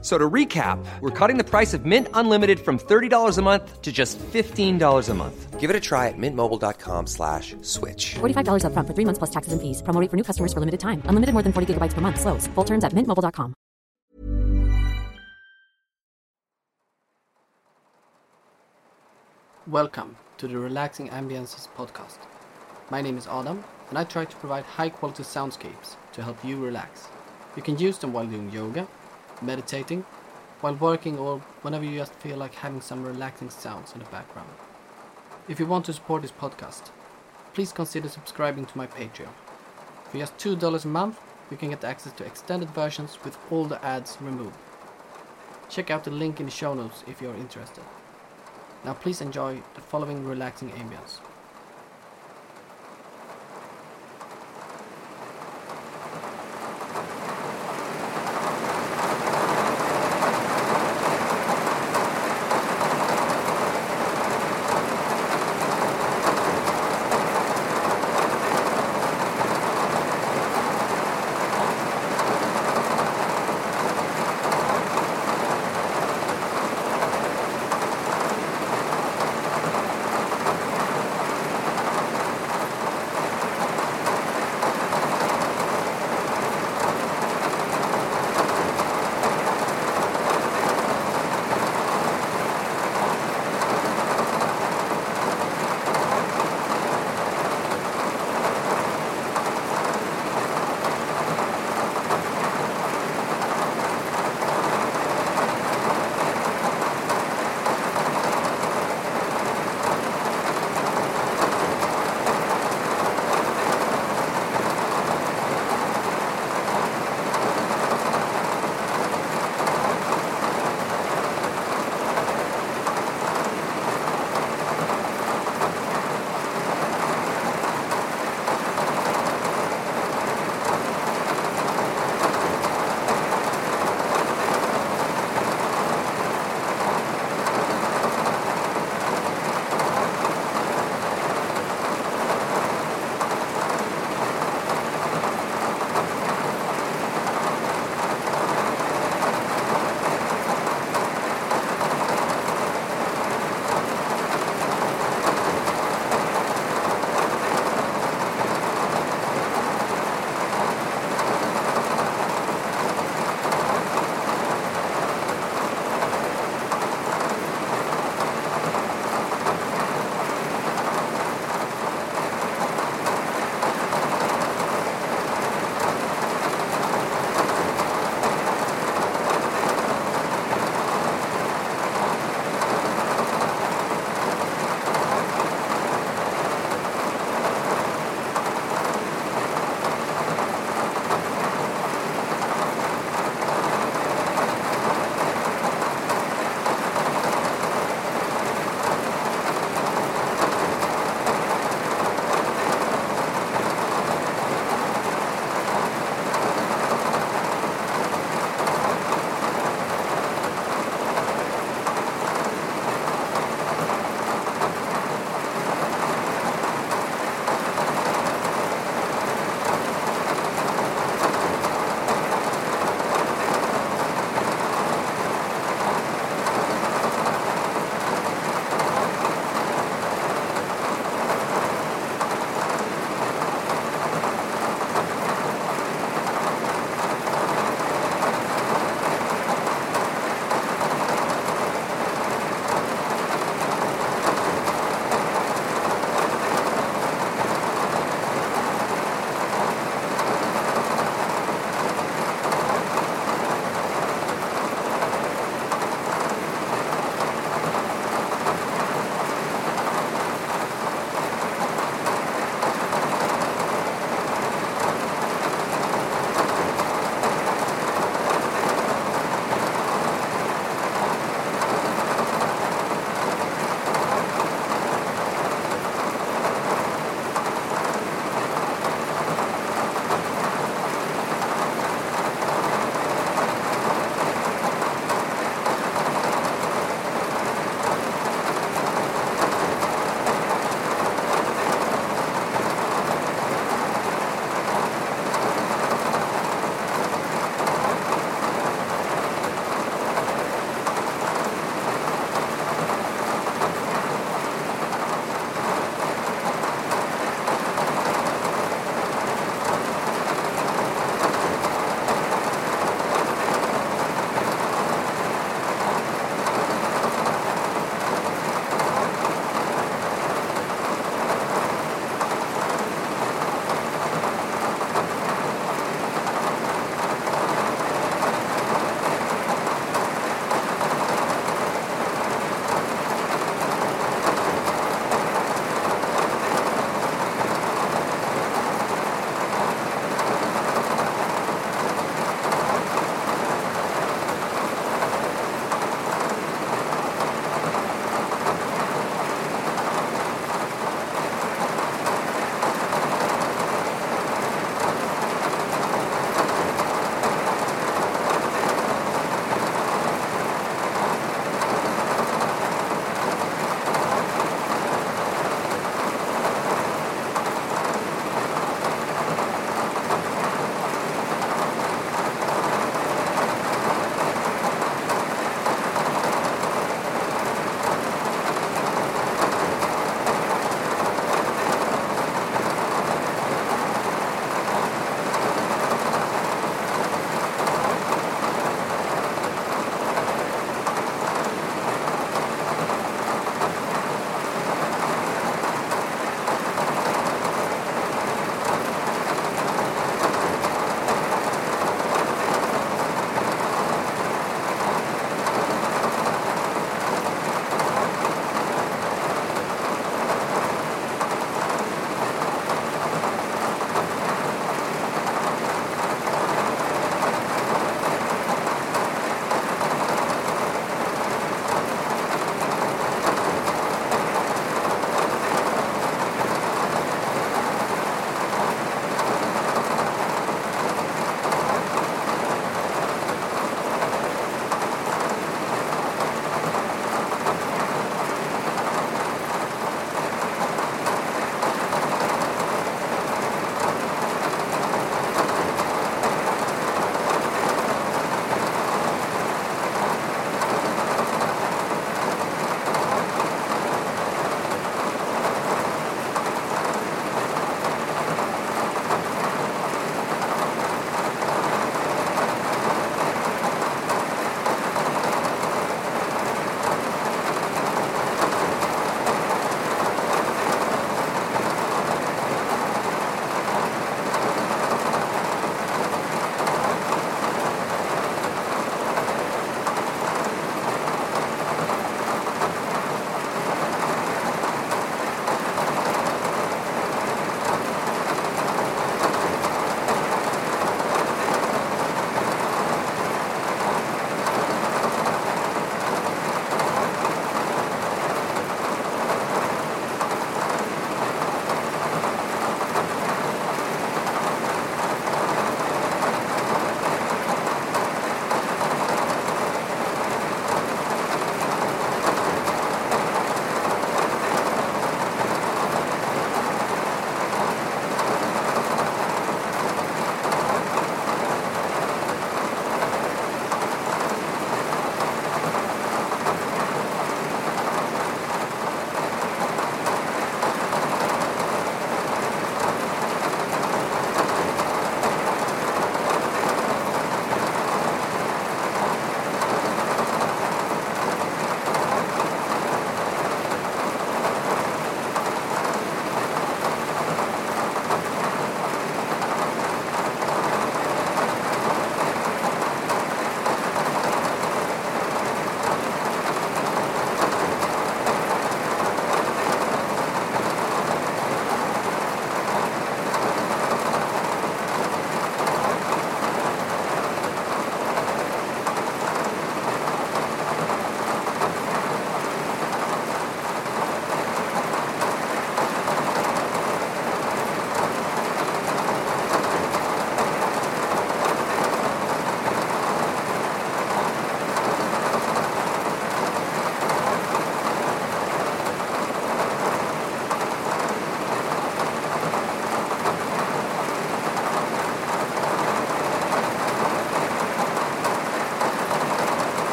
F- So to recap, we're cutting the price of Mint Unlimited from $30 a month to just $15 a month. Give it a try at mintmobile.com slash switch. $45 upfront for three months plus taxes and fees. Promo rate for new customers for limited time. Unlimited more than 40 gigabytes per month. Slows. Full terms at mintmobile.com. Welcome to the Relaxing Ambiences podcast. My name is Adam, and I try to provide high quality soundscapes to help you relax. You can use them while doing yoga, meditating, while working, or whenever you just feel like having some relaxing sounds in the background. If you want to support this podcast, please consider subscribing to my Patreon. For just $2 a month, you can get access to extended versions with all the ads removed. Check out the link in the show notes if you're interested. Now please enjoy the following relaxing ambience.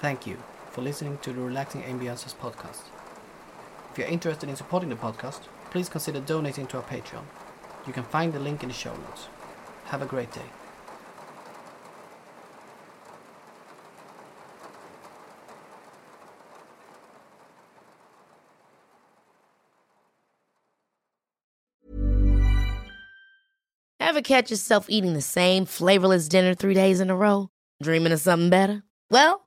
Thank you for listening to the Relaxing Ambiances podcast. If you're interested in supporting the podcast, please consider donating to our Patreon. You can find the link in the show notes. Have a great day. Ever catch yourself eating the same flavorless dinner three days in a row? Dreaming of something better? Well,